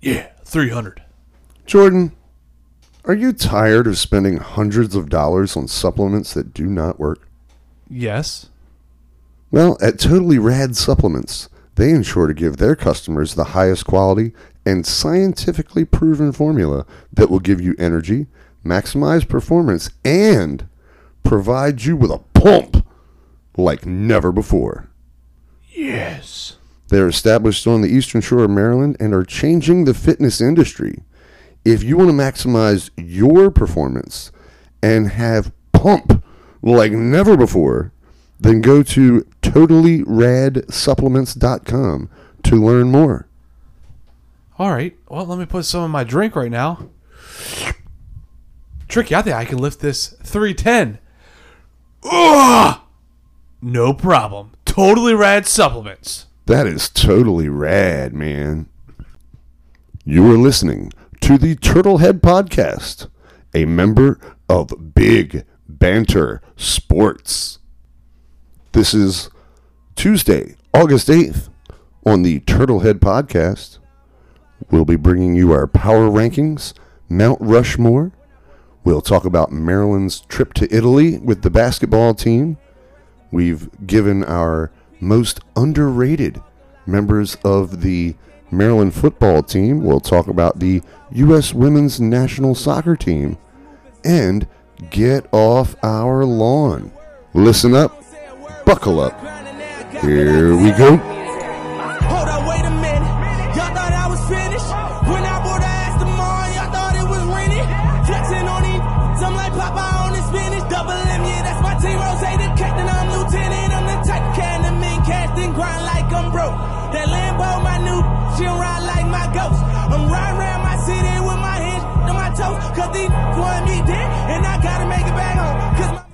Yeah, 300. Jordan, are you tired of spending hundreds of dollars on supplements that do not work? Yes. Well, at Totally Rad Supplements, they ensure to give their customers the highest quality and scientifically proven formula that will give you energy, maximize performance, and provide you with a pump like never before. Yes. They're established on the eastern shore of Maryland and are changing the fitness industry. If you want to maximize your performance and have pump like never before, then go to totallyradsupplements.com to learn more. All right. Well, let me put some in my drink right now. Tricky, I think I can lift this 310. Ugh! No problem. Totally rad supplements. That is totally rad, man. You are listening to the Turtlehead Podcast, a member of Big Banter Sports. This is Tuesday, August 8th. On the Turtlehead Podcast, we'll be bringing you our power rankings, Mount Rushmore. We'll talk about Maryland's trip to Italy with the basketball team. We've given our most underrated members of the Maryland football team. We'll talk about the U.S. women's national soccer team. And get off our lawn. Listen up, buckle up. Here we go.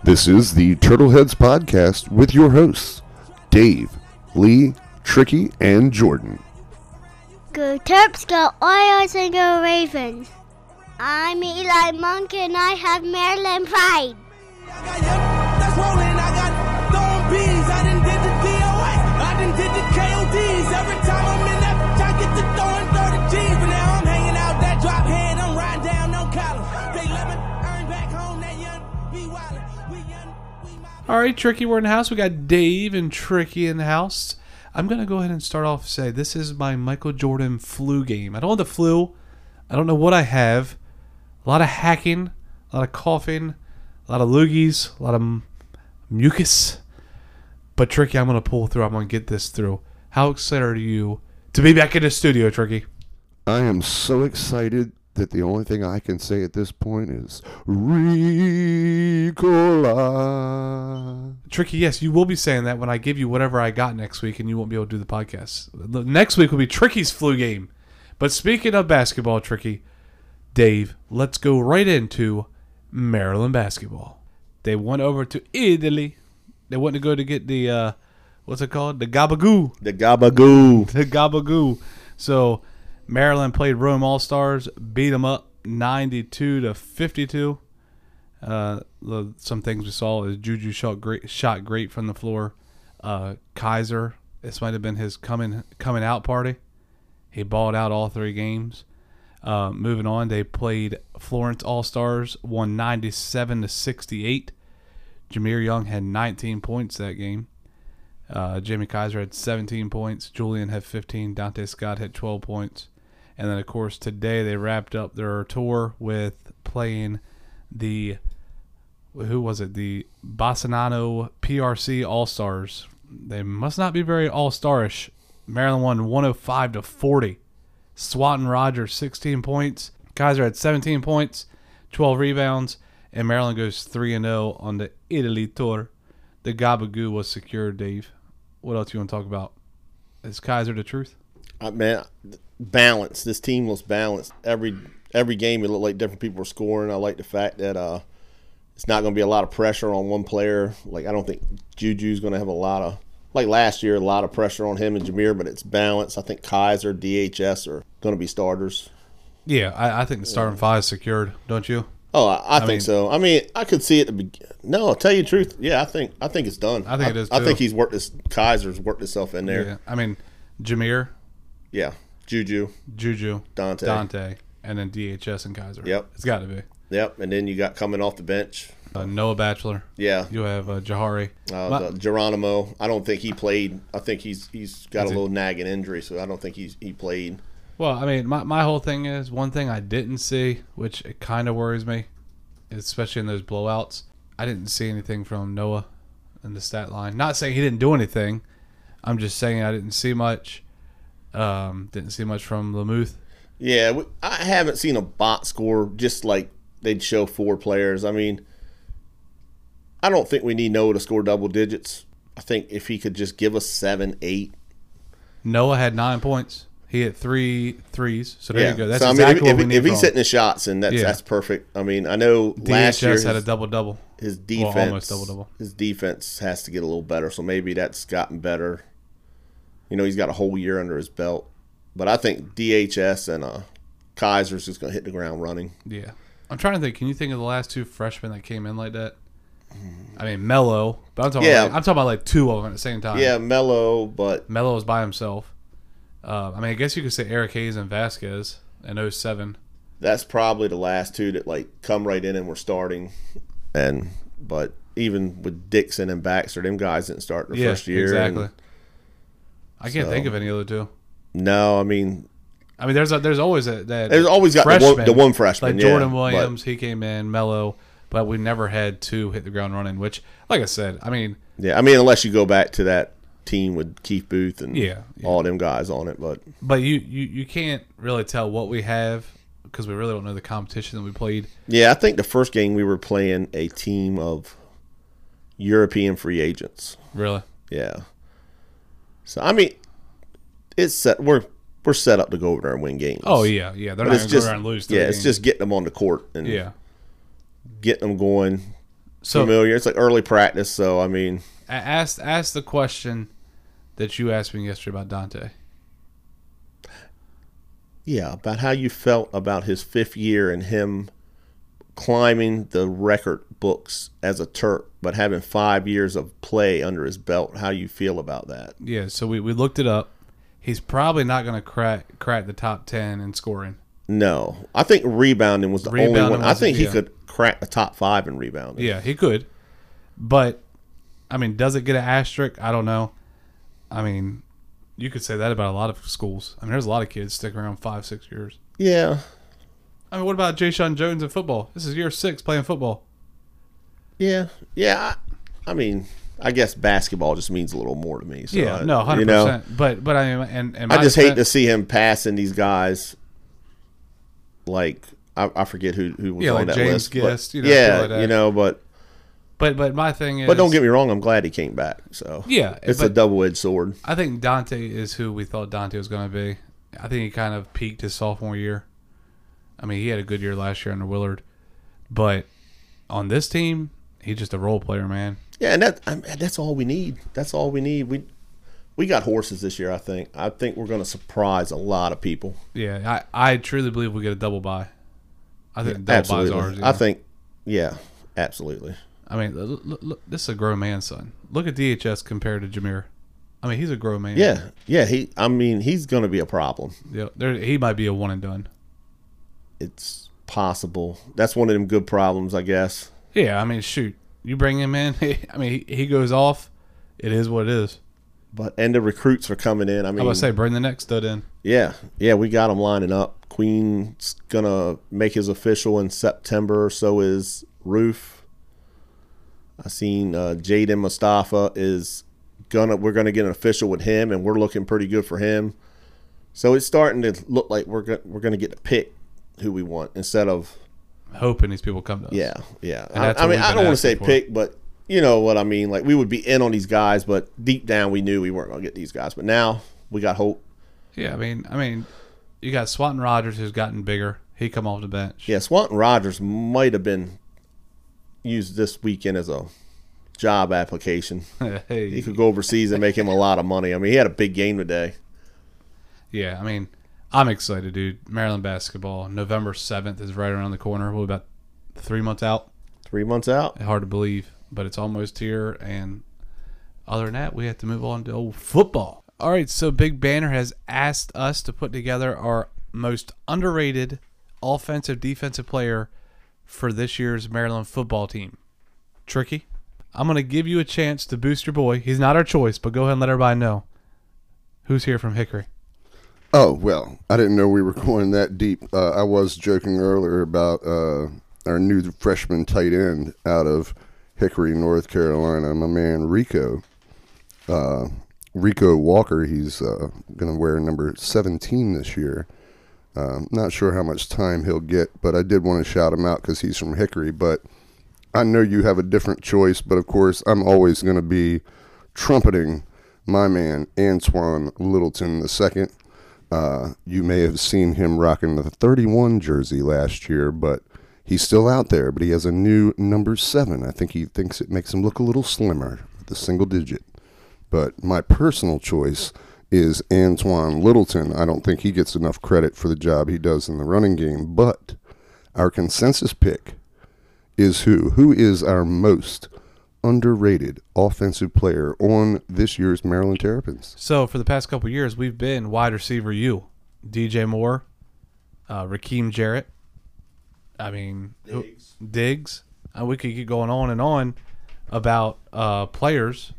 This is the Turtleheads Podcast with your hosts, Dave, Lee, Tricky, and Jordan. Go Terps, go Oilers, and go Ravens. I'm Eli Monk, and I have Maryland pride. All right, Tricky, we're in the house. We got Dave and Tricky in the house. I'm going to go ahead and start off say this is my Michael Jordan flu game. I don't have the flu. I don't know what I have. A lot of hacking, a lot of coughing, a lot of loogies, a lot of mucus. But Tricky, I'm going to pull through. I'm going to get this through. How excited are you to be back in the studio, Tricky? I am so excited that the only thing I can say at this point is Ricola. Tricky, yes, you will be saying that when I give you whatever I got next week, and you won't be able to do the podcast. The next week will be Tricky's flu game. But speaking of basketball, Tricky, Dave, let's go right into Maryland basketball. They went over to Italy. They went to go to get the uh, what's it called? The gabagoo. The gabagoo. The gabagoo. So Maryland played Rome All Stars, beat them up ninety-two to fifty-two. Uh, the- some things we saw is Juju shot great, shot great from the floor. Uh, Kaiser, this might have been his coming coming out party. He balled out all three games. Uh, moving on, they played Florence All Stars, won ninety-seven to sixty-eight. Jahmir Young had 19 points that game. Uh, Kaiser had 17 points. Julian had 15. Donta Scott had 12 points. And then, of course, today they wrapped up their tour with playing the who was it? The Bassanano PRC All Stars. They must not be very all starish. Maryland won 105 to 40. Swanton Rogers 16 points. Kaiser had 17 points, 12 rebounds, and Maryland goes 3 and 0 on the Italy tour. The Gabagoo was secured, Dave. What else you want to talk about? Is Kaiser the truth? Uh, man, balance. This team was balanced. Every every game, it looked like different people were scoring. I like the fact that uh, it's not going to be a lot of pressure on one player. Like I don't think Juju's going to have a lot of like last year, a lot of pressure on him and Jahmir, but it's balanced. I think Kaiser, DHS are going to be starters. Yeah, I, I think the starting five is secured, don't you? Oh, I, I, think mean- so. I mean, I could see it. Be- no, I'll tell you the truth. Yeah, I think I think it's done. I think it is, I think he's worked his Kaiser's worked himself in there. Yeah. I mean, Jahmir, Yeah, Juju. Juju, Donta. Donta, and then DHS and Kaiser. Yep. It's got to be. Yep, and then you got coming off the bench. Uh, Noah Batchelor. Yeah, You have uh, Jahari. uh, My- Geronimo. I don't think he played. I think he's he's got a little nagging injury, so I don't think he's he played. Well, I mean, my, my whole thing is one thing I didn't see, which it kind of worries me, especially in those blowouts. I didn't see anything from Noah in the stat line. Not saying he didn't do anything. I'm just saying I didn't see much. Um, didn't see much from Lamothe. Yeah, I haven't seen a bot score just like they'd show four players. I mean, I don't think we need Noah to score double digits. I think if he could just give us seven, eight. Noah had nine points. He hit three threes. So there you go. That's so, exactly I mean, if, what we need. if he's hitting the shots, and that's Yeah. that's perfect. I mean, I know him. last year DHS had a double double. his Well, defense, almost double-double. his defense has to get a little better. So maybe that's gotten better. You know, he's got a whole year under his belt, but I think DHS and uh, Kaiser's just going to hit the ground running. Yeah. I'm trying to think. Can you think of the last two freshmen that came in like that? I mean, Melo, but I'm talking. Yeah. About like, I'm talking about like two of them at the same time. Yeah, Melo, but Melo was by himself. Uh, I mean, I guess you could say Eric Hayes and Vasquez in 07. that's probably the last two that like come right in and we're starting. And but even with Dixon and Baxter, them guys didn't start their yeah, first year. exactly. and- I can't so- think of any other two. no, I mean I mean, there's a, there's always a, that there's always got the one, freshman, the one freshman, like yeah, Jordan but- Williams. He came in Melo, but we never had two hit the ground running. Which, like I said, I mean, yeah, I mean unless you go back to that team with Keith Booth and Yeah, yeah. all them guys on it, but but you you, you can't really tell what we have because we really don't know the competition that we played. yeah, I think the first game we were playing a team of European free agents. Really, Yeah. So I mean, it's set. We're we're set up to go over there and win games. Oh yeah, yeah. They're But not going to go around lose. yeah, it's games. just getting them on the court and yeah. getting them going So familiar. It's like early practice, so I mean, ask ask the question that you asked me yesterday about Donta. yeah, about how you felt about his fifth year and him climbing the record books as a Turk, but having five years of play under his belt. How do you feel about that? Yeah, so we, we looked it up. He's probably not going to crack crack the top ten in scoring. No, I think rebounding was the only one. I think he yeah. could crack the top five in rebounding. Yeah, he could, but I mean, does it get an asterisk? I don't know. I mean, you could say that about a lot of schools. I mean, there's a lot of kids stick around five, six years. yeah, I mean, what about Jay Sean Jones in football? This is year six playing football. yeah, yeah. I, I mean, I guess basketball just means a little more to me. So yeah, I- no, hundred you know, percent. But but I mean, and, and I just hate to see him passing these guys. Like I, I forget who who was Yeah, on like that James list. but- you know, yeah, like that. you know, but But but my thing is, but don't get me wrong. I'm glad he came back. So Yeah, it's a double edged sword. I think Donta is who we thought Donta was going to be. I think he kind of peaked his sophomore year. I mean, he had a good year last year under Willard, but on this team, he's just a role player, man. Yeah, and that I mean, that's all we need. That's all we need. We we got horses this year. I think. I think we're going to surprise a lot of people. Yeah, I, I truly believe we get a double buy. I think double absolutely. buys ours. I think. Yeah, absolutely. I mean, look, look, look, this is a grown man, son. Look at DHS compared to Jahmir. I mean, he's a grown man. Yeah, yeah. He. I mean, he's going to be a problem. yeah. There, he might be a one and done. It's possible. That's one of them good problems, I guess. Yeah, I mean, shoot, you bring him in. I mean, he, he goes off. It is what it is. But and the recruits are coming in. I mean, I was say bring the next stud in. yeah, yeah. We got them lining up. Queen's gonna make his official in September. So is Roof. I seen uh, Jaden Mustafa is gonna. We're gonna get an official with him, and we're looking pretty good for him. So it's starting to look like we're go- we're gonna get a pick who we want instead of Hoping these people come to us. yeah, yeah. I, I mean, I don't want to say for. pick, but you know what I mean. Like we would be in on these guys, but deep down we knew we weren't going to get these guys. But now we got hope. Yeah, I mean, I mean, you got Swanton Rogers who's gotten bigger. He come off the bench. Yeah, Swanton Rogers might have been used this weekend as a job application. He could go overseas and make him a lot of money. I mean, he had a big game today. yeah, I mean, I'm excited, dude. Maryland basketball, November seventh is right around the corner. We're about Three months out. Three months out. Hard to believe, but it's almost here. And other than that, we have to move on to old football. All right, so Big Banter has asked us to put together our most underrated offensive defensive player for this year's Maryland football team. Tricky. I'm going to give you a chance to boost your boy. He's not our choice, but go ahead and let everybody know who's here from Hickory. Oh well, I didn't know we were going that deep. Uh, I was joking earlier about uh, our new freshman tight end out of Hickory, North Carolina, my man Rico. Uh, Rico Walker. He's uh, going to wear number 17 this year. Um, not sure how much time he'll get, but I did want to shout him out because he's from Hickory. But I know you have a different choice, but of course, I'm always going to be trumpeting my man Antoine Littleton II. Uh, you may have seen him rocking the 31 jersey last year, but he's still out there. But he has a new number seven. I think he thinks it makes him look a little slimmer the single digit. But my personal choice is Antoine Littleton. I don't think he gets enough credit for the job he does in the running game. But our consensus pick is who? Who is our most underrated offensive player on this year's Maryland Terrapins? So for the past couple years, we've been wide receiver U, DJ Moore, uh, Rakim Jarrett. I mean, who- Diggs. Uh, we could keep going on and on about uh, players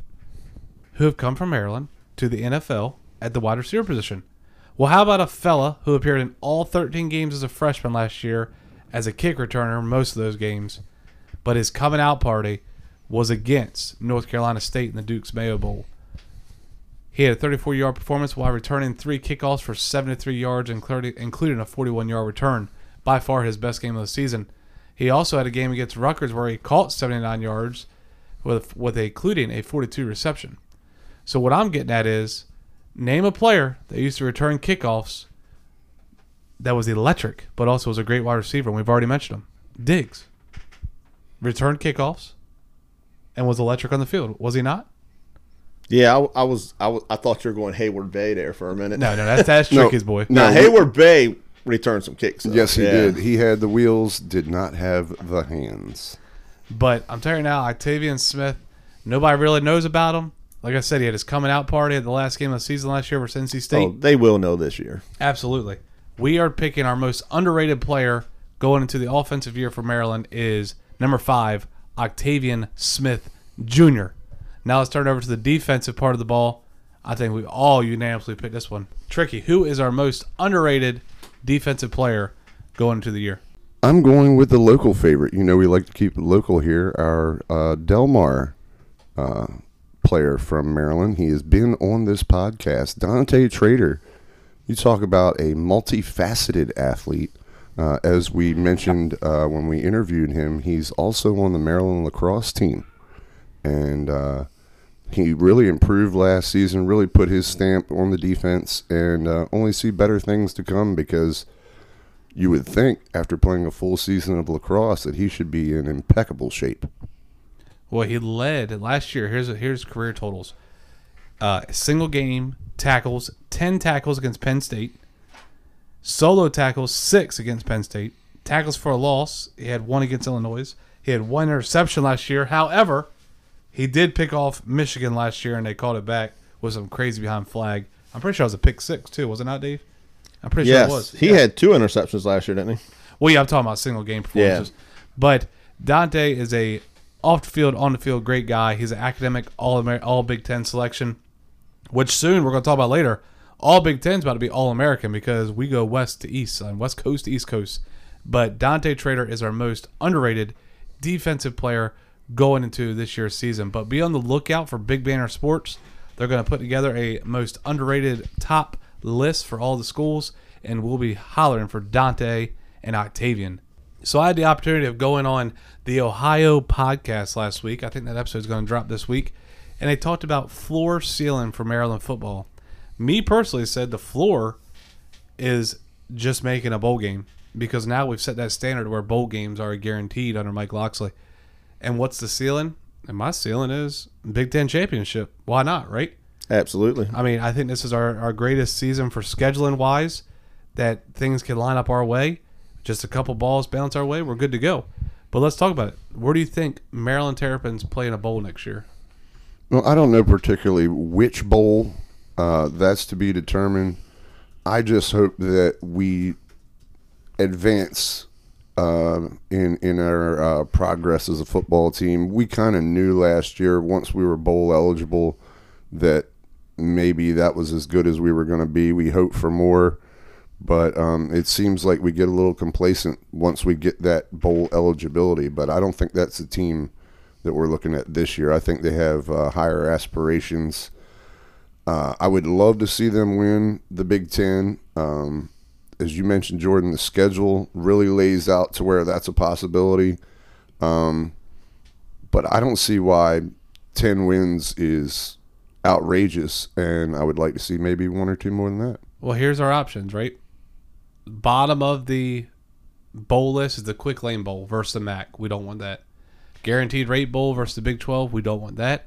who have come from Maryland to the NFL at the wide receiver position. Well, how about a fella who appeared in all 13 games as a freshman last year as a kick returner, most of those games, but his coming out party was against North Carolina State in the Duke's Mayo Bowl. He had a 34 yard performance while returning three kickoffs for 73 yards, including a 41 yard return. By far his best game of the season. He also had a game against Rutgers where he caught 79 yards with, with including a 42 reception. So what I'm getting at is name a player that used to return kickoffs that was electric, but also was a great wide receiver, and we've already mentioned him. Diggs returned kickoffs and was electric on the field. Was he not? Yeah, I, I was. I was. I thought you were going Hayward Bay there for a minute. No, no, that's that's No. Tricky's boy. No, Now Hayward Bay returned some kicks. though. Yes, he Yeah. did. He had the wheels, did not have the hands. But I'm telling you now, Octavian Smith, nobody really knows about him. Like I said, he had his coming out party at the last game of the season last year versus NC State. Oh, they will know this year. Absolutely. We are picking our most underrated player going into the offensive year for Maryland is number five, Octavian Smith Jr. Now let's turn over to the defensive part of the ball. I think we all unanimously picked this one. Tricky, who is our most underrated defensive player going into the year? I'm going with the local favorite. You know, we like to keep it local here. Our uh, Delmar uh, player from Maryland. He has been on this podcast. Dante Trader. You talk about a multifaceted athlete. Uh, as we mentioned uh, when we interviewed him, he's also on the Maryland lacrosse team. And uh, he really improved last season, really put his stamp on the defense, and uh, only see better things to come because you would think after playing a full season of lacrosse that he should be in impeccable shape. Well, he led last year. Here's here's career totals: uh, single game tackles, ten tackles against Penn State, solo tackles, six against Penn State, tackles for a loss. He had one against Illinois. He had one interception last year. However, he did pick off Michigan last year, and they called it back with some crazy behind flag. I'm pretty sure it was a pick six too, was it not, Dave? I'm pretty Yes, sure it was. he Yeah. had two interceptions last year, didn't he? Well, yeah, I'm talking about single game performances. But Dante is a off the field, on the field great guy. He's an academic all all Big Ten selection, which soon we're going to talk about later. All Big Ten's about to be all American because we go west to east, on west coast to east coast. But Dante Trader is our most underrated defensive player going into this year's season. But be on the lookout for Big Banter Sports. They're going to put together a most underrated top list for all the schools, and we'll be hollering for Dante and Octavian. So I had the opportunity of going on the Ohio podcast last week. I think that episode is going to drop this week, and they talked about floor ceiling for Maryland football. Me personally said the floor is just making a bowl game because now we've set that standard where bowl games are guaranteed under Mike Locksley. And what's the ceiling? And my ceiling is Big Ten championship. Why not, right? Absolutely. I mean, I think this is our, our greatest season for scheduling wise that things can line up our way. Just a couple balls bounce our way, we're good to go. But let's talk about it. Where do you think Maryland Terrapins play in a bowl next year? Well, I don't know particularly which bowl. Uh, that's to be determined. I just hope that we advance uh, in in our uh, progress as a football team. We kind of knew last year once we were bowl eligible that maybe that was as good as we were going to be. We hope for more, but um, it seems like we get a little complacent once we get that bowl eligibility. But I don't think that's the team that we're looking at this year. I think they have uh, higher aspirations. Uh, I would love to see them win the Big Ten. Um, as you mentioned, Jordan, the schedule really lays out to where that's a possibility. Um, but I don't see why 10 wins is outrageous, and I would like to see maybe one or two more than that. Well, here's our options, right? Bottom of the bowl list is the Quick Lane Bowl versus the MAC. We don't want that. Guaranteed Rate Bowl versus the Big 12. We don't want that.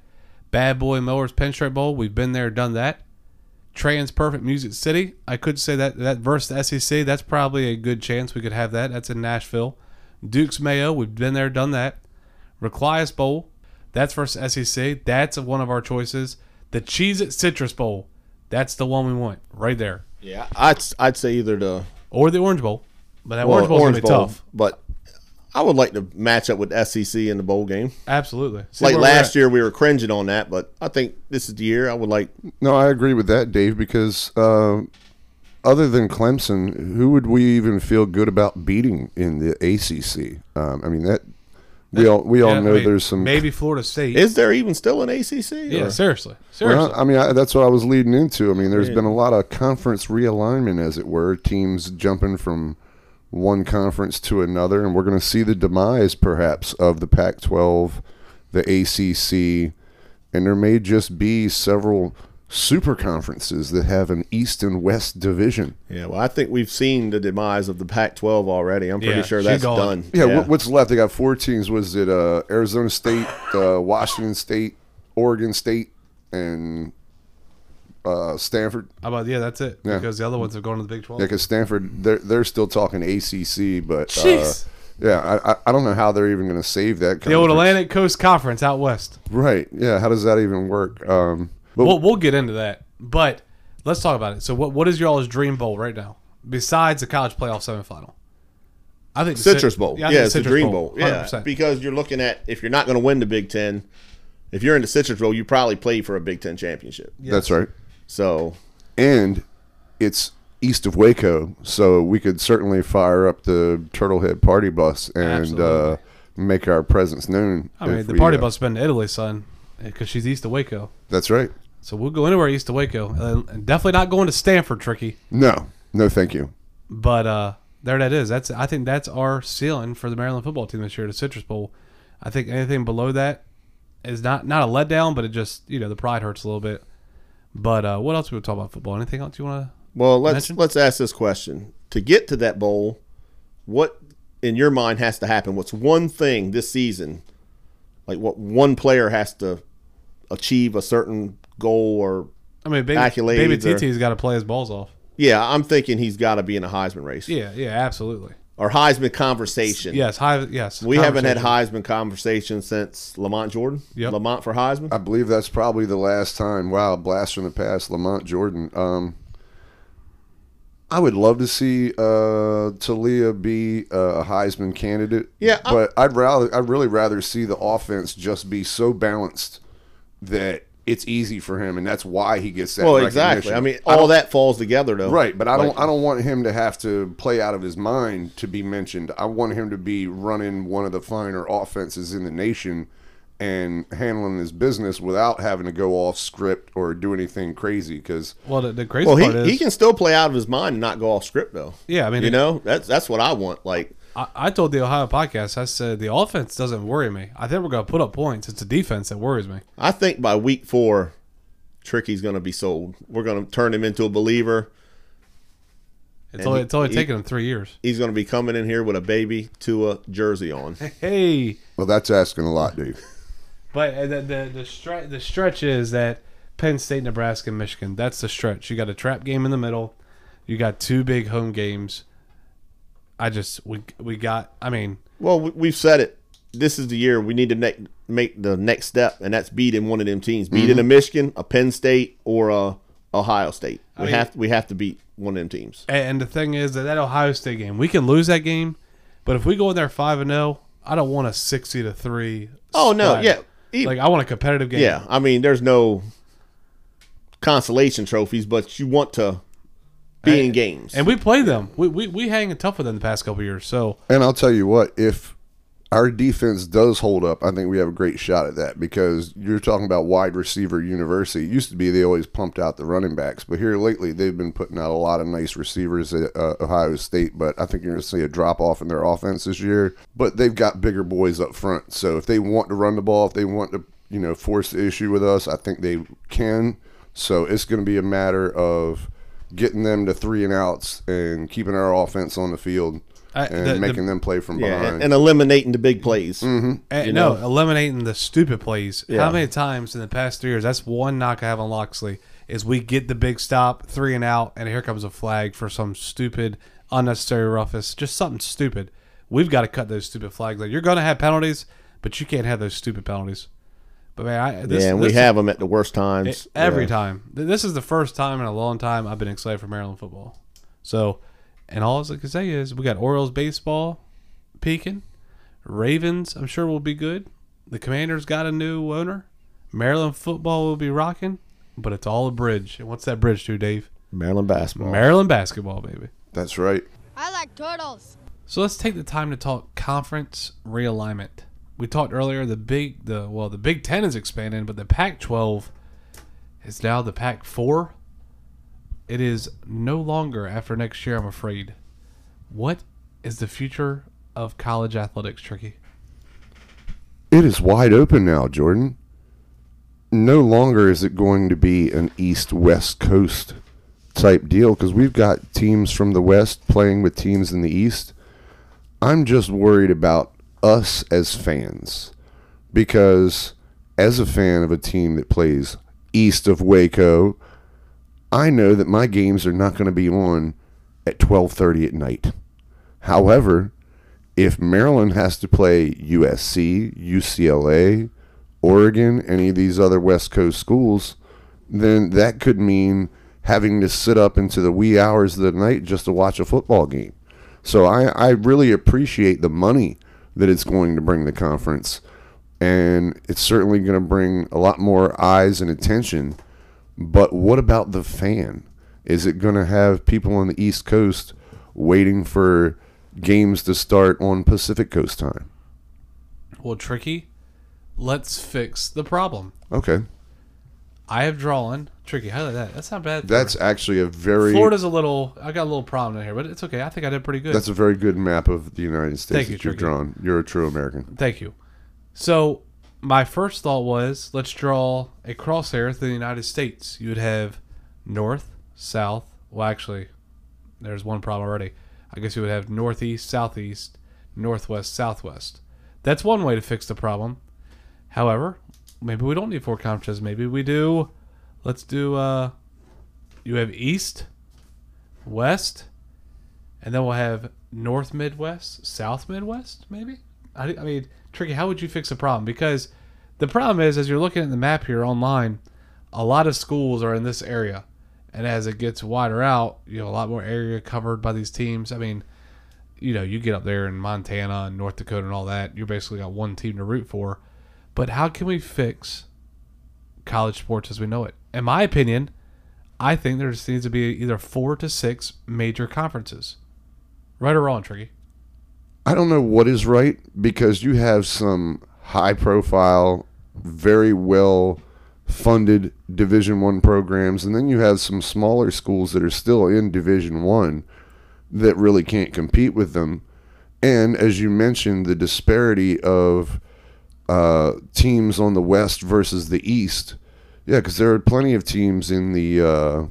Bad Boy Mowers Pinstripe Bowl. We've been there, done that. TransPerfect Music City. I could say that that versus the SEC. That's probably a good chance we could have that. That's in Nashville. Duke's Mayo. We've been there, done that. ReliaQuest Bowl. That's versus SEC. That's one of our choices. The Cheez It Citrus Bowl. That's the one we want right there. Yeah, I'd I'd say either the Or the Orange Bowl. But that well, Orange Bowl's Orange going to be Bowl, tough. but I would like to match up with SEC in the bowl game. Absolutely. See like last year, we were cringing on that, but I think this is the year I would like. No, I agree with that, Dave, because uh, other than Clemson, who would we even feel good about beating in the ACC? Um, I mean, that we all we all Yeah, know I mean, there's some. Maybe Florida State. Is there even still an ACC? yeah, or- seriously. Seriously. Well, I mean, I, that's what I was leading into. I mean, there's been a lot of conference realignment, as it were, teams jumping from one conference to another, and we're going to see the demise, perhaps, of the Pac-12, the ACC, and there may just be several super conferences that have an East and West division. Yeah, well, I think we've seen the demise of the Pac-12 already. I'm pretty Yeah, sure she that's gone. done. Yeah, what what's left? They got four teams. Was it uh, Arizona State, uh, Washington State, Oregon State, and uh, Stanford? How about yeah, that's it. Yeah. Because the other ones are going to the Big Twelve. Yeah, because Stanford, they're they're still talking ACC, but uh, yeah, I, I I don't know how they're even going to save that. the old. Atlantic Coast Conference out west. right? Yeah, how does that even work? Um, but We'll we'll get into that. But let's talk about it. So what what is your all's dream bowl right now? Besides the college playoff semifinal? I think Citrus Cit- Bowl. I Yeah, think it's the Citrus Dream Bowl. Yeah, 100%. because you're looking at if you're not going to win the Big Ten, if you're in the Citrus Bowl, you probably play for a Big Ten championship. that's right, So and it's east of Waco, so we could certainly fire up the Turtlehead Party Bus and uh, make our presence known. I mean, the we, party uh, bus has been to Italy, son, because she's east of Waco. That's right. So we'll go anywhere east of Waco, and and definitely not going to Stanford, tricky. No, no, thank you. But uh, there that is. That's I think that's our ceiling for the Maryland football team this year, the Citrus Bowl. I think anything below that is not not a letdown, but it just you know the pride hurts a little bit. But uh, what else we would talk about football? Anything else you want to? Well, let's Mention? let's ask this question: To get to that bowl, what in your mind has to happen? What's one thing this season, like what one player has to achieve a certain goal? Or I mean, baby, Accolades baby or- TT's got to play his balls off. yeah, I'm thinking he's got to be in a Heisman race Yeah, yeah, absolutely. Or Heisman conversation. Yes, high, yes. we haven't had. Heisman conversation since Lamont Jordan. Yep. Lamont for Heisman. I believe that's probably the last time. Wow, blast from the past, Lamont Jordan. Um, I would love to see uh, Taulia be a Heisman candidate. Yeah, I- but I'd rather, I'd really rather see the offense just be so balanced that it's easy for him, and that's why he gets that. well, exactly. I mean, all don't- that falls together though. Right, but I don't. I don't want him to have to play out of his mind to be mentioned. I want him to be running one of the finer offenses in the nation and handling his business without having to go off script or do anything crazy. Because Well, the, the crazy Well, part he, is, he can still play out of his mind and not go off script though. Yeah, I mean, you it- know, that's that's what I want. Like, I, I told the Ohio podcast, I said the offense doesn't worry me. I think we're going to put up points. It's the defense that worries me. I think by week four, Tricky's going to be sold. We're going to turn him into a believer. It's only, he- it's only he- taken him three years. He's going to be coming in here with a baby to a jersey on. Hey, well, that's asking a lot, dude. but uh, the the the, stre- the stretch is that Penn State, Nebraska, and Michigan. That's the stretch. You got a trap game in the middle. You got two big home games. I just we we got. I mean, Well, we- we've said it this is the year we need to ne- make the next step, and that's beating one of them teams, beating mm-hmm. a Michigan, a Penn State, or a Ohio State. We mean- have we have to beat one of them teams. And the thing is that that Ohio State game, we can lose that game, but if we go in there five and zero, I don't want a sixty to three. Oh no, spread. yeah, Like I want a competitive game. yeah. I mean, there's no consolation trophies, but you want to be in games. And we play them. We we we hang tough with them the past couple years. So And I'll tell you what, if our defense does hold up, I think we have a great shot at that because you're talking about wide receiver university. It used to be they always pumped out the running backs, but here lately they've been putting out a lot of nice receivers at uh, Ohio State. But I think you're going to see a drop off in their offense this year. But they've got bigger boys up front, so if they want to run the ball, if they want to, you know, force the issue with us, I think they can. So it's going to be a matter of getting them to three and outs and keeping our offense on the field I- and the- the- making them play from yeah, behind. and, and eliminating the big plays. And, You no, know? eliminating the stupid plays. Yeah. How many times in the past three years? That's one knock I have on Locksley is we get the big stop, three and out, and here comes a flag for some stupid, unnecessary roughness, just something stupid. We've got to cut those stupid flags. Like you're going to have penalties, but you can't have those stupid penalties. But man, I, this, yeah, and we have them at the worst times. every Yeah. time. This is the first time in a long time I've been excited for Maryland football. So, and all I can say is we got Orioles baseball peaking. Ravens, I'm sure will be good. The Commanders got a new owner. Maryland football will be rocking, but it's all a bridge. And what's that bridge to, Dave? Maryland basketball. Maryland basketball, baby. That's right. I like turtles. So let's take the time to talk conference realignment. We talked earlier the big the well the Big Ten is expanding, but the Pac-12 is now the Pac-4. It is no longer after next year, I'm afraid. What is the future of college athletics, Tricky? It is wide open now, Jordan. No longer is it going to be an east west coast type deal because we've got teams from the west playing with teams in the east. I'm just worried about us as fans because as a fan of a team that plays east of Waco, I know that my games are not going to be on at 12:30 at night. However, if Maryland has to play USC, UCLA, Oregon, any of these other West Coast schools, then that could mean having to sit up into the wee hours of the night just to watch a football game. So I, I really appreciate the money that it's going to bring the conference. And it's certainly going to bring a lot more eyes and attention. But what about the fan? Is it going to have people on the East Coast waiting for games to start on Pacific Coast time? Well, Tricky, let's fix the problem. Okay. I have drawn Tricky. How did that? That's not bad. That's actually a very Florida's a little. I got a little problem in here, but it's okay. I think I did pretty good. that's a very good map of the United States Thank you, that you've Tricky. drawn. You're a true American. Thank you. So, my first thought was let's draw a crosshair through the United States. You would have north, south. Well, actually, there's one problem already. I guess you would have northeast, southeast, northwest, southwest. That's one way to fix the problem. However, maybe we don't need four conferences. Maybe we do. Let's do. uh You have east, west, and then we'll have North Midwest, South Midwest, maybe. I, I mean, tricky. How would you fix the problem? Because the problem is, as you're looking at the map here online, a lot of schools are in this area, and as it gets wider out, you know, a lot more area covered by these teams. I mean, you know, you get up there in Montana and North Dakota and all that, you're basically got one team to root for. But how can we fix college sports as we know it? In my opinion, I think there just needs to be either four to six major conferences. Right or wrong, Tricky? I don't know what is right because you have some high profile, very well funded Division One programs, and then you have some smaller schools that are still in Division One that really can't compete with them. And as you mentioned, the disparity of uh, teams on the West versus the East. Yeah, because there are plenty of teams in the uh,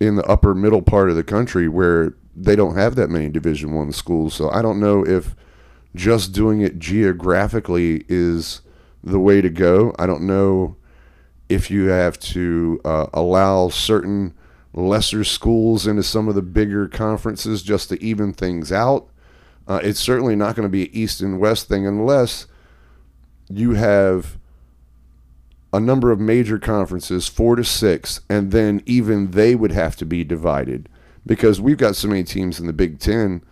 in the upper middle part of the country where they don't have that many Division One schools. So I don't know if just doing it geographically is the way to go. I don't know if you have to uh, allow certain lesser schools into some of the bigger conferences just to even things out. Uh, it's certainly not going to be an east and west thing unless you have a number of major conferences, four to six, and then even they would have to be divided because we've got so many teams in the Big Ten.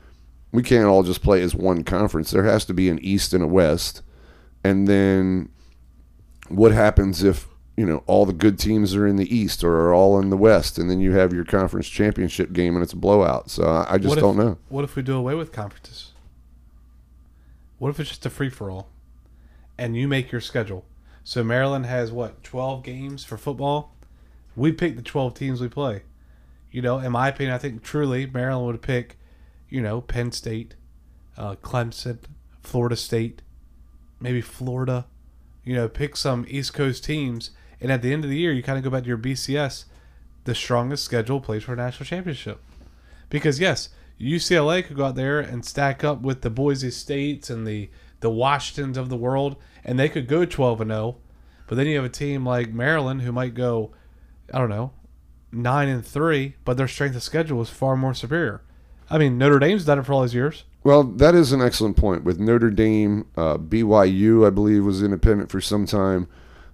We can't all just play as one conference. There has to be an East and a West. And then what happens if, you know, all the good teams are in the East or are all in the West and then you have your conference championship game and it's a blowout. So I, I just if- don't know. What if we do away with conferences? What if it's just a free for all, and you make your schedule? So Maryland has what twelve games for football. We pick the twelve teams we play. You know, in my opinion, I think truly Maryland would pick, you know, Penn State, uh, Clemson, Florida State, maybe Florida. You know, pick some East Coast teams, and at the end of the year, you kind of go back to your BCS. The strongest schedule plays for a national championship. Because yes, UCLA could go out there and stack up with the Boise States and the the Washingtons of the world, and they could go twelve and zero. But then you have a team like Maryland who might go, I don't know, nine and three, but their strength of schedule is far more superior. I mean, Notre Dame's done it for all these years. Well, that is an excellent point. With Notre Dame, uh, BYU, I believe, was independent for some time.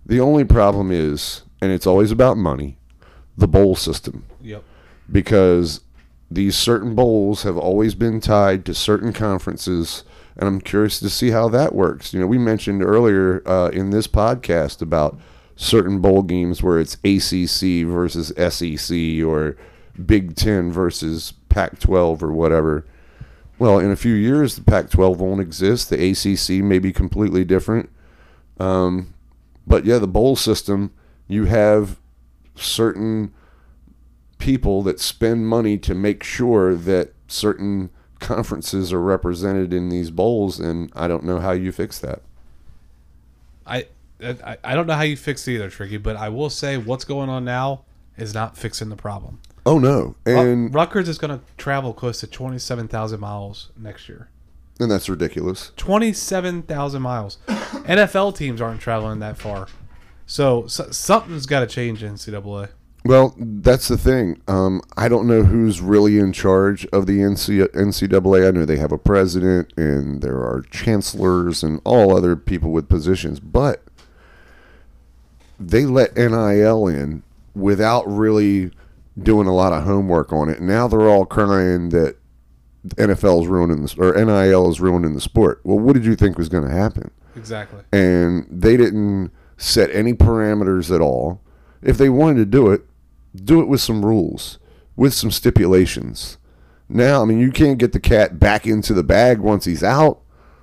The only problem is, and it's always about money, the bowl system. Yep. Because these certain bowls have always been tied to certain conferences, and I'm curious to see how that works. You know, we mentioned earlier uh, in this podcast about certain bowl games where it's ACC versus SEC or Big Ten versus Pac 12 or whatever. Well, in a few years, the Pac 12 won't exist. The ACC may be completely different. Um, but yeah, the bowl system, you have certain people that spend money to make sure that certain conferences are represented in these bowls, and I don't know how you fix that. I, I I don't know how you fix it either, Tricky, but I will say what's going on now is not fixing the problem. Oh no, Ru- and Rutgers is going to travel close to twenty seven thousand miles next year. and that's ridiculous. 27,000 miles. NFL teams aren't traveling that far. So, so something's got to change in NCAA. Well, that's the thing. Um, I don't know who's really in charge of the NCAA. I know they have a president and there are chancellors and all other people with positions, but they let NIL in without really doing a lot of homework on it. Now they're all crying that NFL is ruining the or NIL is ruining the sport. Well, what did you think was going to happen? Exactly. and they didn't set any parameters at all. If they wanted to do it, do it with some rules, with some stipulations. Now, I mean, you can't get the cat back into the bag once he's out.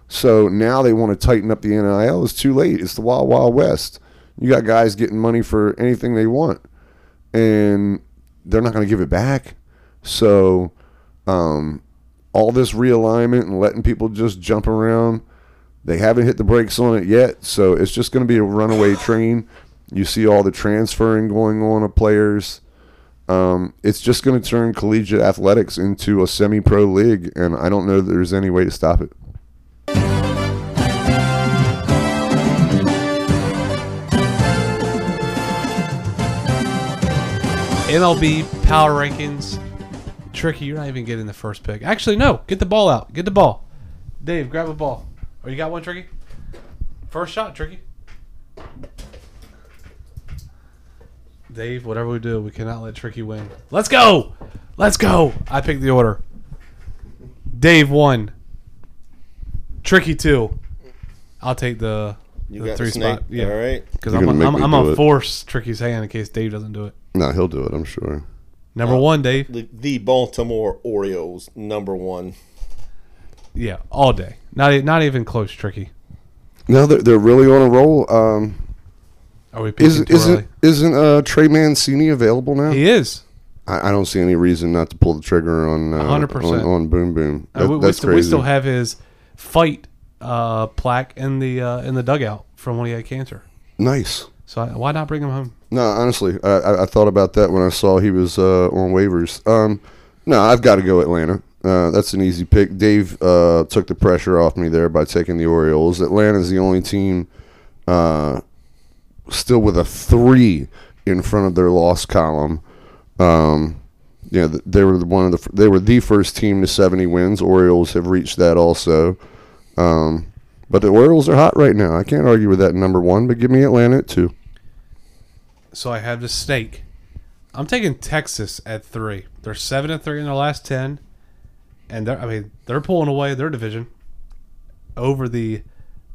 So now they want to tighten up the NIL. It's too late. It's the wild, wild west. You got guys getting money for anything they want, and they're not going to give it back. So, um, all this realignment and letting people just jump around they haven't hit the brakes on it yet, so it's just going to be a runaway train. You see all the transferring going on of players. Um, it's just going to turn collegiate athletics into a semi-pro league, and I don't know that there's any way to stop it. MLB power rankings. Tricky, you're not even getting the first pick. Actually, no. Get the ball out. Get the ball. Dave, grab a ball. Oh, you got one, Tricky? First shot, Tricky. Dave, whatever we do, we cannot let Tricky win. Let's go. Let's go. I picked the order. Dave one. Tricky two. I'll take the, You the got three snake. spot. Yeah, All right. because You're I'm, gonna make I'm, me I'm do gonna it. force Tricky's hand in case Dave doesn't do it. No, he'll do it. I'm sure. Number one, Dave. The, the Baltimore Orioles, number one. Yeah, all day. Not e- not even close, Tricky. No, they're, they're really on a roll. Um, Are we picking is, too isn't isn't uh, Trey Mancini available now? He is. I, I don't see any reason not to pull the trigger on uh, 100%. on, on Boom Boom. Uh, That- we, we that's still, we crazy. still have his fight uh, plaque in the uh, in the dugout from when he had cancer. nice. So I, why not bring him home? No, honestly, I, I, I thought about that when I saw he was uh, on waivers. Um, no, I've got to go Atlanta. Uh, that's an easy pick. Dave uh, took the pressure off me there by taking the Orioles. Atlanta's the only team uh, still with a three in front of their loss column. Um, yeah, th- they were one of the they were the first team to 70 wins. Orioles have reached that also. Um, But the Orioles are hot right now. I can't argue with that number one, but give me Atlanta at two. So I have the snake. I'm taking Texas at three. They're seven and three in their last ten, and they're I mean they're pulling away their division over the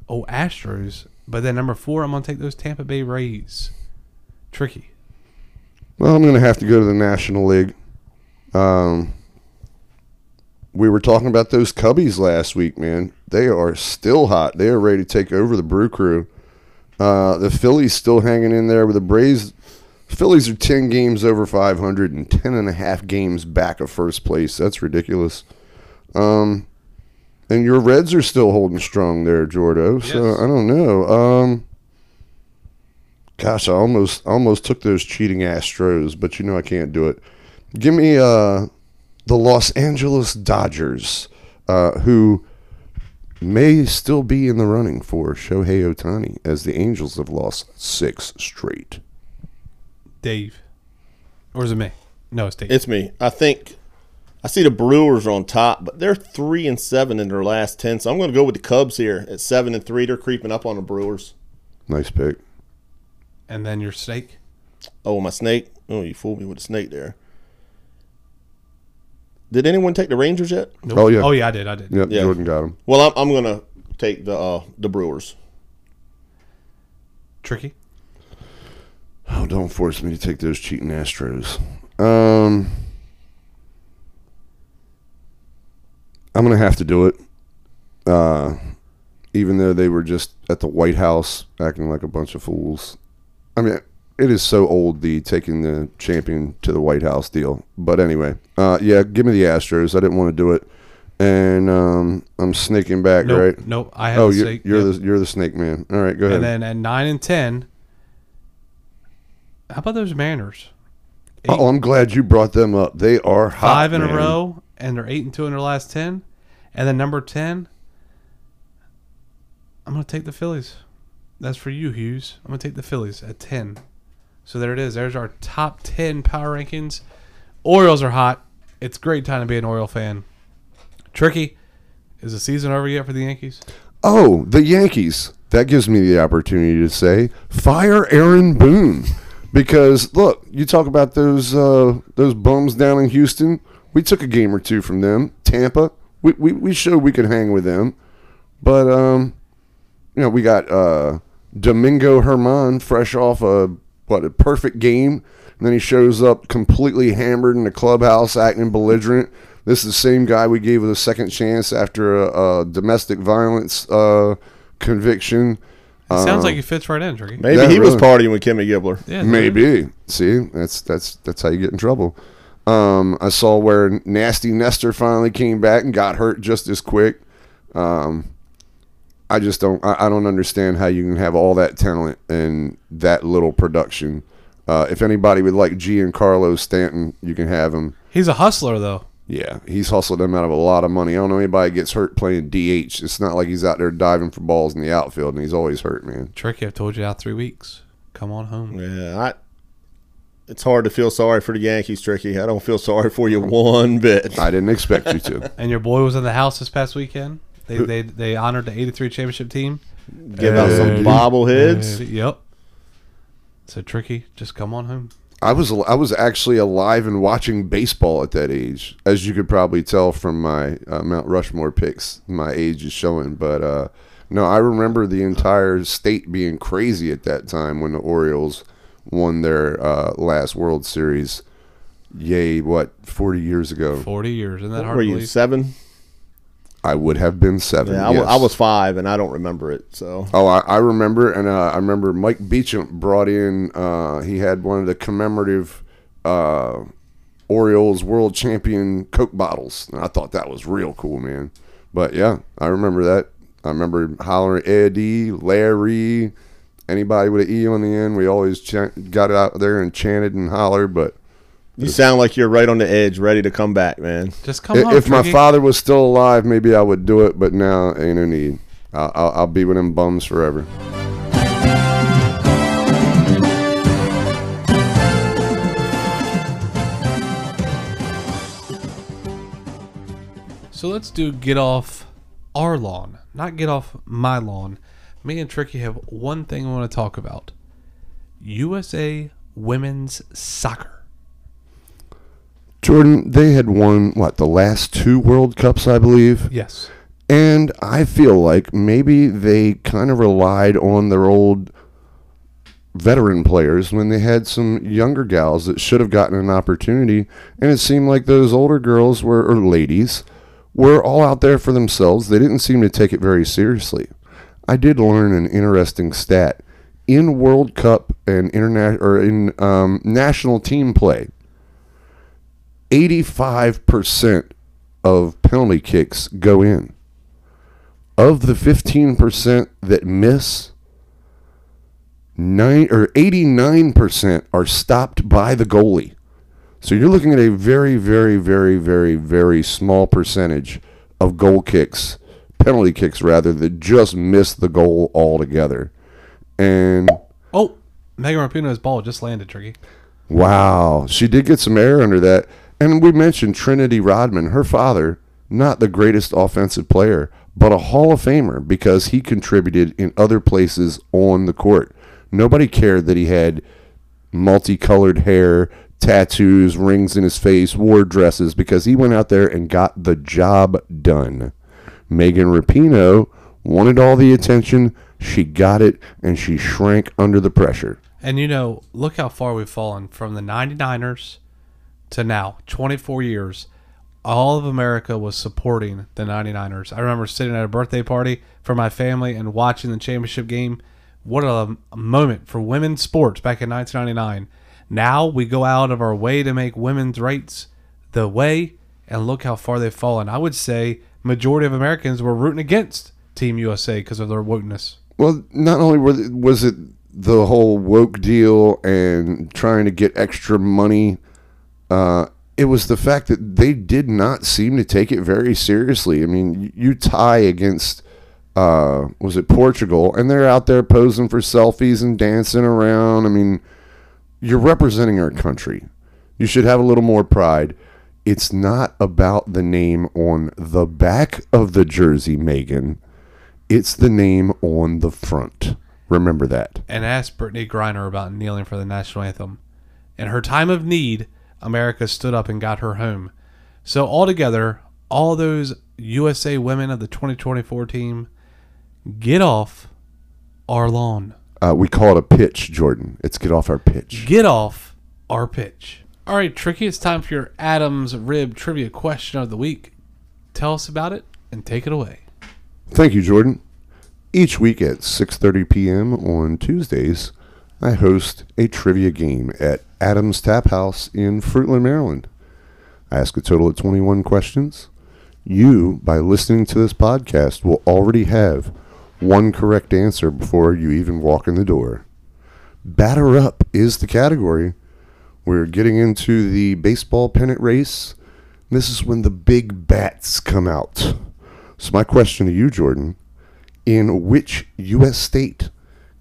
oh Astros. But then number four, I'm gonna take those Tampa Bay Rays. Tricky. Well, I'm going to have to go to the National League. Um, we were talking about those Cubbies last week, man. They are still hot. They are ready to take over the Brew Crew. Uh, the Phillies still hanging in there with the Braves. Phillies are 10 games over 500 and 10 and a half games back of first place. That's ridiculous. Um, and your Reds are still holding strong there, Jordo. So Yes. I don't know. Um, gosh, I almost almost took those cheating Astros, but you know I can't do it. Give me uh, the Los Angeles Dodgers, uh, who may still be in the running for Shohei Ohtani, as the Angels have lost six straight. Dave, or is it me? No, it's Dave. It's me. I think I see the Brewers are on top, but they're three and seven in their last ten. So I'm going to go with the Cubs here at seven and three. They're creeping up on the Brewers. Nice pick. and then your snake. Oh, my snake. Oh, you fooled me with the snake there. Did anyone take the Rangers yet? Nope. Oh, yeah. Oh yeah, I did. I did. Yep, Yeah. Jordan got him. Well, I'm, I'm going to take the uh, the Brewers. Tricky. Oh, don't force me to take those cheating Astros. Um, I'm gonna have to do it. Uh, even though they were just at the White House acting like a bunch of fools. I mean, it is so old the taking the champion to the White House deal. But anyway, uh, yeah, give me the Astros. I didn't want to do it, and um, I'm snaking back, Nope. right? Nope. I have Oh, you're, snake. you're Yep. the you're the snake man. All right, go ahead. And then at nine and ten, how about those Mariners? Eight, oh, I'm glad you brought them up. They are hot, five in a row, and they're eight and two in their last ten. And then number ten, I'm gonna take the Phillies. That's for you, Hughes. I'm gonna take the Phillies at ten. So there it is. There's our top ten power rankings. Orioles are hot. It's great time to be an Oriole fan. Tricky. Is the season over yet for the Yankees? Oh, the Yankees. That gives me the opportunity to say, fire Aaron Boone. Because look, you talk about those uh, those bums down in Houston. We took a game or two from them. Tampa. We we, we showed we could hang with them. But um, you know, we got uh, Domingo Germán fresh off a what a perfect game. And then he shows up completely hammered in the clubhouse, acting belligerent. This is the same guy we gave a second chance after a, a domestic violence uh, conviction. It sounds Um, like he fits right in, Tricky. Maybe Yeah, he was partying with Kimmy Gibbler. Yeah, Maybe. See, that's that's that's how you get in trouble. Um, I saw where Nasty Nestor finally came back and got hurt just as quick. Um, I just don't. I, I don't understand how you can have all that talent and that little production. Uh, if anybody would like Giancarlo Stanton, you can have him. He's a hustler, though. Yeah, he's hustled them out of a lot of money. I don't know anybody gets hurt playing DH. It's not like he's out there diving for balls in the outfield and he's always hurt, man. Tricky, I've told you out three weeks. Come on home. Yeah, I. It's hard to feel sorry for the Yankees, Tricky. I don't feel sorry for you one bit. I didn't expect you to. And your boy was in the house this past weekend. They they, they honored the '83 championship team. Give out some bobbleheads. Yep. So tricky. Just come on home. I was I was actually alive and watching baseball at that age, as you could probably tell from my uh, Mount Rushmore picks. My age is showing, but uh, no, I remember the entire state being crazy at that time when the Orioles won their uh, last World Series. Yay! What forty years ago? Forty years. Isn't that What hard were you believe? seven? I would have been seven. Yeah, I, yes. I was five, and I don't remember it. So Oh, I, I remember, and uh, I remember Mike Beecham brought in. Uh, he had one of the commemorative uh, Orioles World Champion Coke bottles, and I thought that was real cool, man. But yeah, I remember that. I remember hollering Eddie, Larry, anybody with an E on the end. We always chant, got out there and chanted and hollered. But you sound like you're right on the edge, ready to come back, man. Just come i- home. if my father was still alive, maybe I would do it. But now ain't no need. I'll, I'll, I'll be with them bums forever. So let's do get off our lawn, not get off my lawn. Me and Tricky have one thing I want to talk about USA women's soccer. Jordan, they had won, what, the last two World Cups, I believe? Yes. And I feel like maybe they kind of relied on their old veteran players when they had some younger gals that should have gotten an opportunity. And it seemed like those older girls were, or ladies, were all out there for themselves. They didn't seem to take it very seriously. I did learn an interesting stat in World Cup and internet or in um, national team play. 85% of penalty kicks go in. Of the 15% that miss, nine or 89% are stopped by the goalie. So you're looking at a very, very, very, very, very small percentage of goal kicks, penalty kicks rather, that just miss the goal altogether. And Oh, Megan Rapinoe's ball just landed, Tricky. wow, she did get some air under that. And we mentioned Trinity Rodman, her father, not the greatest offensive player, but a Hall of Famer because he contributed in other places on the court. Nobody cared that he had multicolored hair, tattoos, rings in his face, wore dresses because he went out there and got the job done. Megan Rapinoe wanted all the attention, she got it, and she shrank under the pressure. And you know, look how far we've fallen from the 99ers to now, 24 years. All of America was supporting the 99ers. I remember sitting at a birthday party for my family and watching the championship game. What a, a moment for women's sports back in 1999. Now we go out of our way to make women's rights the way, and look how far they've fallen. I would say majority of Americans were rooting against Team USA because of their wokeness. Well, not only was it the whole woke deal and trying to get extra money, uh, it was the fact that they did not seem to take it very seriously. I mean, you tie against, uh, was it Portugal, and they're out there posing for selfies and dancing around. I mean, you're representing our country. You should have a little more pride. It's not about the name on the back of the jersey, Megan. It's the name on the front. Remember that. and asked Brittney Griner about kneeling for the national anthem. In her time of need, America stood up and got her home. So altogether, all those USA women of the 2024 team, get off our lawn. Uh, we call it a pitch, Jordan. It's get off our pitch. Get off our pitch. All right, Tricky, it's time for your Adams Rib Trivia question of the week. Tell us about it and take it away. Thank you, Jordan. Each week at 6:30 p.m. on Tuesdays, I host a trivia game at Adams Tap House in Fruitland, Maryland. I ask a total of 21 questions. You, by listening to this podcast, will already have one correct answer before you even walk in the door. Batter up is the category. We're getting into the baseball pennant race. This is when the big bats come out. So, my question to you, Jordan in which U.S. state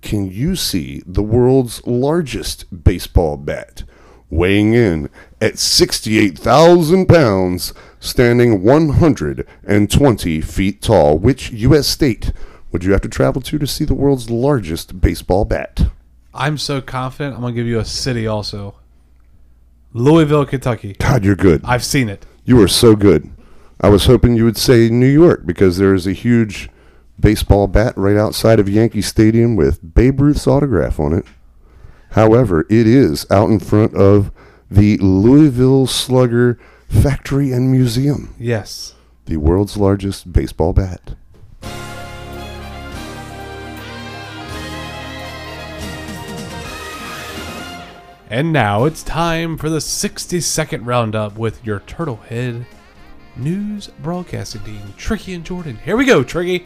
can you see the world's largest baseball bat? Weighing in at 68,000 pounds, standing 120 feet tall. Which U.S. state would you have to travel to to see the world's largest baseball bat? I'm so confident. I'm going to give you a city also Louisville, Kentucky. God, you're good. I've seen it. You are so good. I was hoping you would say New York because there is a huge baseball bat right outside of Yankee Stadium with Babe Ruth's autograph on it. However, it is out in front of the Louisville Slugger Factory and Museum, Yes. the world's largest baseball bat. And now it's time for the 60 second roundup with your Turtlehead news broadcasting team, Tricky and Jordan. Here we go, Tricky.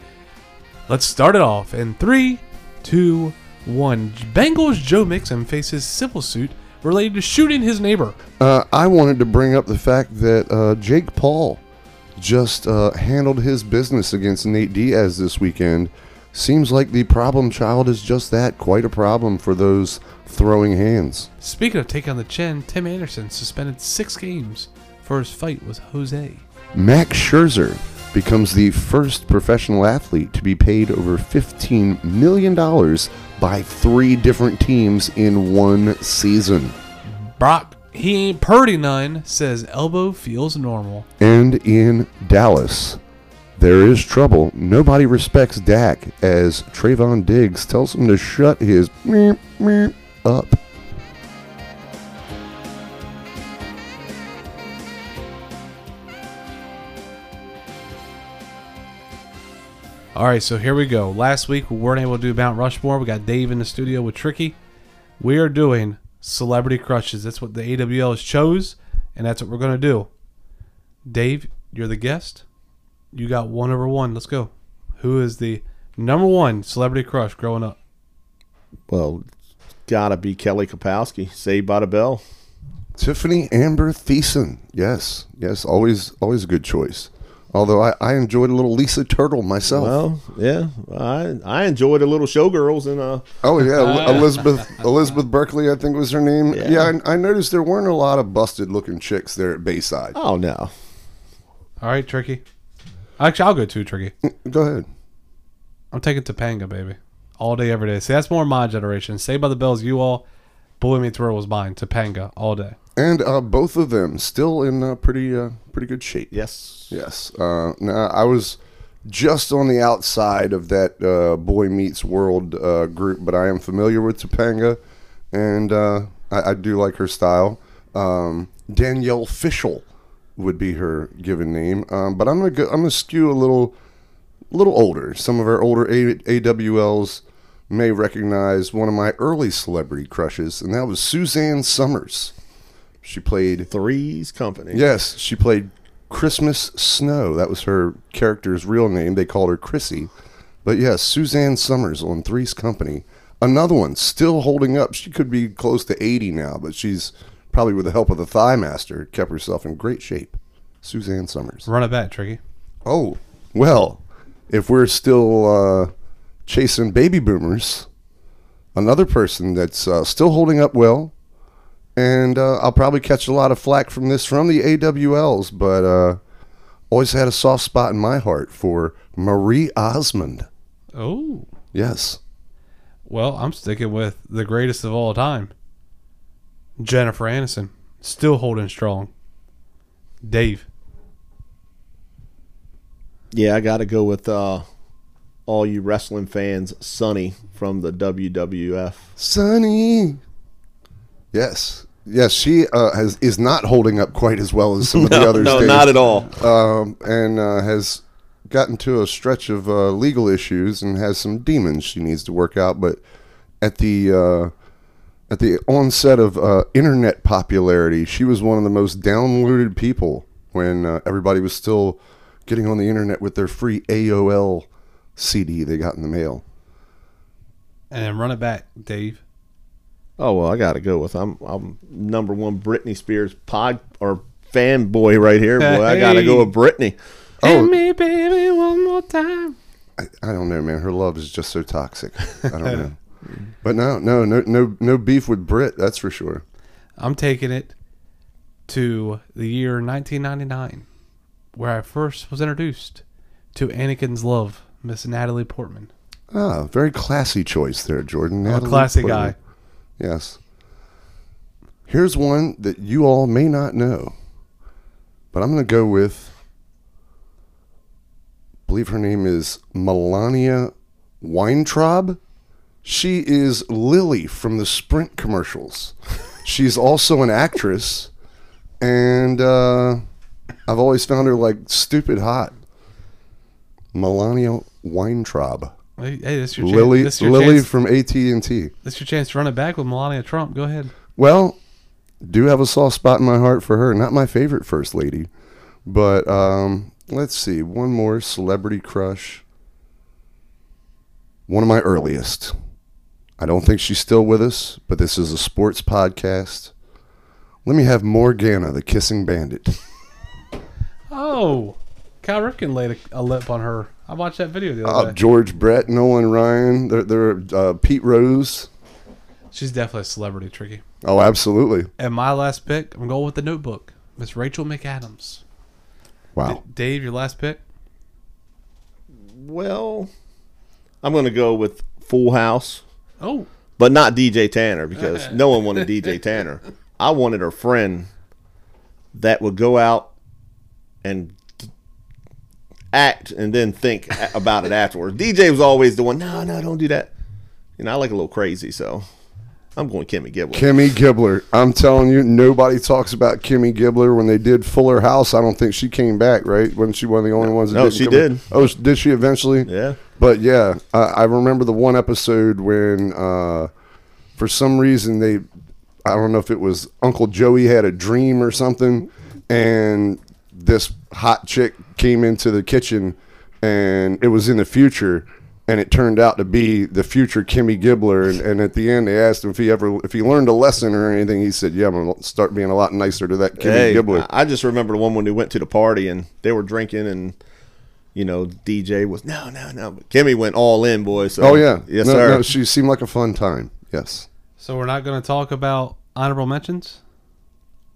Let's start it off in three, two, one. Bengals Joe Mixon faces civil suit related to shooting his neighbor. Uh, I wanted to bring up the fact that uh, Jake Paul just uh, handled his business against Nate Diaz this weekend. Seems like the problem child is just that quite a problem for those throwing hands. Speaking of taking on the chin, Tim Anderson suspended six games for his fight with Jose. Max Scherzer becomes the first professional athlete to be paid over $15 million by three different teams in one season. Brock, he ain't purdy none, says elbow feels normal. And in Dallas, there is trouble. Nobody respects Dak as Trevon Diggs tells him to shut his meep, meep up. All right, so here we go. Last week we weren't able to do Mount Rushmore. We got Dave in the studio with Tricky. We are doing celebrity crushes. That's what the AWL has chose, and that's what we're gonna do. Dave, you're the guest. You got one over one. Let's go. Who is the number one celebrity crush growing up? Well, gotta be Kelly Kapowski, Saved by the Bell. Tiffani Amber Thiessen. Yes, yes, always, always a good choice. Although I, I enjoyed a little Lisa Turtle myself. Well, yeah, I I enjoyed a little showgirls and uh oh yeah, Elizabeth Elizabeth Berkley, I think was her name. Yeah, Yeah. I, I noticed there weren't a lot of busted looking chicks there at Bayside. oh no, All right, Tricky. Actually, I'll go too, Tricky. Go ahead. I'm taking Topanga, baby. All day, every day. See, that's more my generation. Saved by the Bells, you all. Boy Meets World was mine. Topanga, all day. And uh, both of them still in uh, pretty uh, pretty good shape. yes, Yes. Uh, now I was just on the outside of that uh, Boy Meets World uh, group, but I am familiar with Topanga, and uh, I, I do like her style. Um, Danielle Fishel would be her given name, um, but I'm gonna go, I'm gonna skew a little little older. Some of our older a- AWLs may recognize one of my early celebrity crushes, and that was Suzanne Somers. She played Three's Company. Yes, she played Christmas Snow. That was her character's real name. They called her Chrissy. But yes, Suzanne Somers on Three's Company. Another one still holding up. She could be close to 80 now, but she's probably with the help of the Thigh Master kept herself in great shape. Suzanne Somers. Run it back, Tricky. Oh, well, if we're still uh, chasing baby boomers, another person that's uh, still holding up well, and uh, I'll probably catch a lot of flack from this from the AWLs, but uh, always had a soft spot in my heart for Marie Osmond. Oh. Yes. Well, I'm sticking with the greatest of all time. Jennifer Aniston. Still holding strong. Dave. Yeah, I got to go with uh, all you wrestling fans, Sunny from the WWF. Sunny. Yes. Yes, she uh, has is not holding up quite as well as some of the No, others. no, Dave. not at all. um, and uh, has gotten to a stretch of uh, legal issues and has some demons she needs to work out. But at the uh, at the onset of uh, internet popularity, she was one of the most downloaded people when uh, everybody was still getting on the internet with their free AOL CD they got in the mail. And then run it back, Dave. Oh well, I got to go with I'm I'm number one Britney Spears pod or fanboy right here. Boy, I got to go with Britney. Oh. Hit me, baby, one more time. I, I don't know, man. Her love is just so toxic. I don't know. But no, no, no, no, no beef with Brit. That's for sure. I'm taking it to the year 1999, where I first was introduced to Anakin's love, Miss Natalie Portman. Ah, very classy choice there, Jordan. I'm a classy Portman. guy. Yes. Here's one that you all may not know, but I'm going to go with. I believe her name is Melania Weintraub. She is Lily from the Sprint commercials. She's also an actress, and uh, I've always found her like stupid hot. Melania Weintraub. Hey, hey, this is your Lily, chance. This is your Lily chance. from AT and T. This is your chance to run it back with Melania Trump. Go ahead. Well, do have a soft spot in my heart for her. Not my favorite first lady, but um, let's see. One more celebrity crush. One of my earliest. I don't think she's still with us, but this is a sports podcast. Let me have Morgana, the kissing bandit. Oh, Cal Ripken laid a, a lip on her. I watched that video the Uh, other day. George Brett, Nolan Ryan, they're, they're uh, Pete Rose. She's definitely a celebrity, Tricky. Oh, absolutely. And my last pick, I'm going with the Notebook, Miss Rachel McAdams. Wow. Dave, your last pick. Well, I'm going to go with Full House, Oh, but not DJ Tanner because no one wanted DJ Tanner. I wanted her friend that would go out and act and then think about it afterwards. DJ was always the one, no, no, don't do that. You know, I like a little crazy, so I'm going Kimmy Gibbler. Kimmy Gibbler. I'm telling you, nobody talks about Kimmy Gibbler. When they did Fuller House, I don't think she came back, right? Wasn't she one of the only ones that No, she did. back? Oh, did she eventually? Yeah. But yeah, I, I remember the one episode when, uh, for some reason, they, I don't know if it was Uncle Joey had a dream or something, and this hot chick came into the kitchen, and it was in the future. And it turned out to be the future Kimmy Gibbler, and, and at the end they asked him if he ever if he learned a lesson or anything. He said, "Yeah, I'm gonna start being a lot nicer to that Kimmy Hey, Gibbler." I I just remember the one when we went to the party and they were drinking and you know DJ was no no no. But Kimmy went all in, boy. So oh yeah, yes no, sir. No, she seemed like a fun time. Yes. so we're not going to talk about honorable mentions.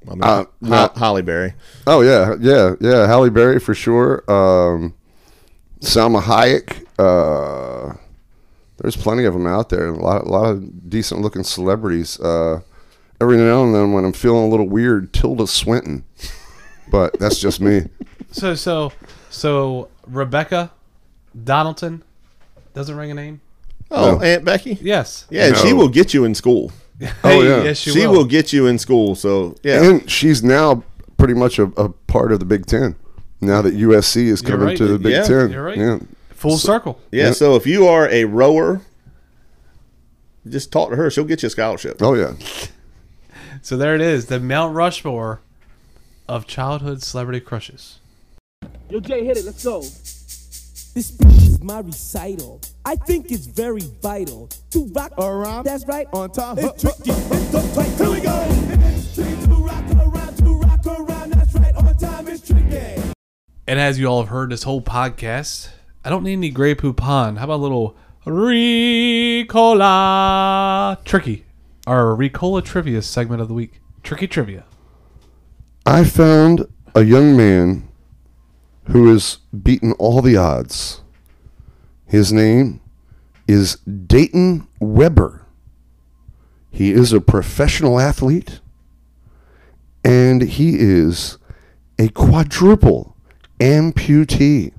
I mean, Uh, Ho- no. Halle Berry. Oh yeah, yeah, yeah. Halle Berry for sure. Um, Salma Hayek. Uh, there's plenty of them out there. A lot, a lot of decent looking celebrities. Uh, every now and then, when I'm feeling a little weird, Tilda Swinton. But that's just me. So so so Rebecca Donaldson doesn't ring a name. Oh, No. Aunt Becky. Yes. Yeah, and she will get you in school. Oh, yeah. Yes, she, She, will. will. get you in school. So yeah, And she's now pretty much a, a part of the Big Ten. Now that USC is coming right. to the Big Yeah, Ten. you're right. Yeah. Full circle. yeah. Yeah. So if you are a rower, just talk to her. She'll get you a scholarship. Oh yeah. So there it is, the Mount Rushmore of childhood celebrity crushes. Yo, Jay, hit it. Let's go. This speech is my recital. I think it's very vital to rock around. That's right, on time. It's tricky. It's uptight. Here we go. It's tricky to rock around, to rock around. That's right, on time. It's tricky. And as you all have heard this whole podcast, I don't need any Grey Poupon. How about a little Ricola Tricky? Our Ricola Trivia segment of the week. Tricky Trivia. I found a young man who has beaten all the odds. His name is Dayton Webber. He is a professional athlete and he is a quadruple amputee.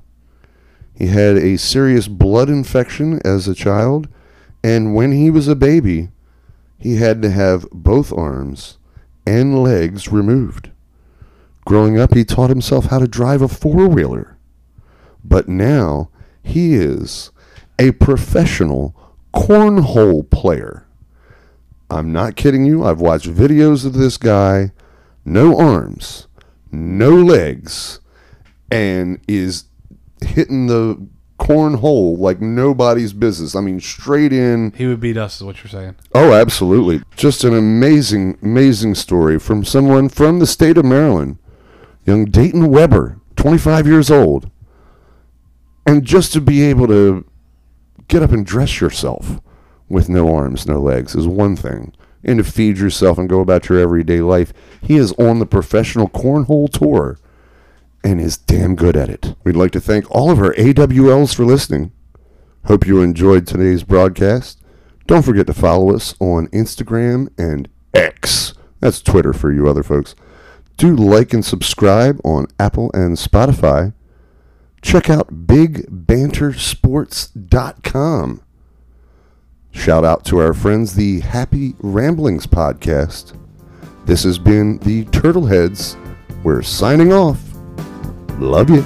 He had a serious blood infection as a child, and when he was a baby, he had to have both arms and legs removed. Growing up, he taught himself how to drive a four wheeler. But now he is a professional cornhole player. I'm not kidding you. I've watched videos of this guy, no arms, no legs, and is hitting the cornhole like nobody's business. I mean, straight in. He would beat us, is what you're saying. Oh, absolutely. Just an amazing, amazing story from someone from the state of Maryland, young Dayton Webber, 25 years old. And just to be able to get up and dress yourself with no arms, no legs is one thing. And to feed yourself and go about your everyday life. He is on the professional cornhole tour and is damn good at it. We'd like to thank all of our AWLs for listening. Hope you enjoyed today's broadcast. Don't forget to follow us on Instagram and X. That's Twitter for you other folks. Do like and subscribe on Apple and Spotify. Check out bigbantersports.com. Shout out to our friends, the Happy Ramblings podcast. This has been the Turtleheads. We're signing off. Love you.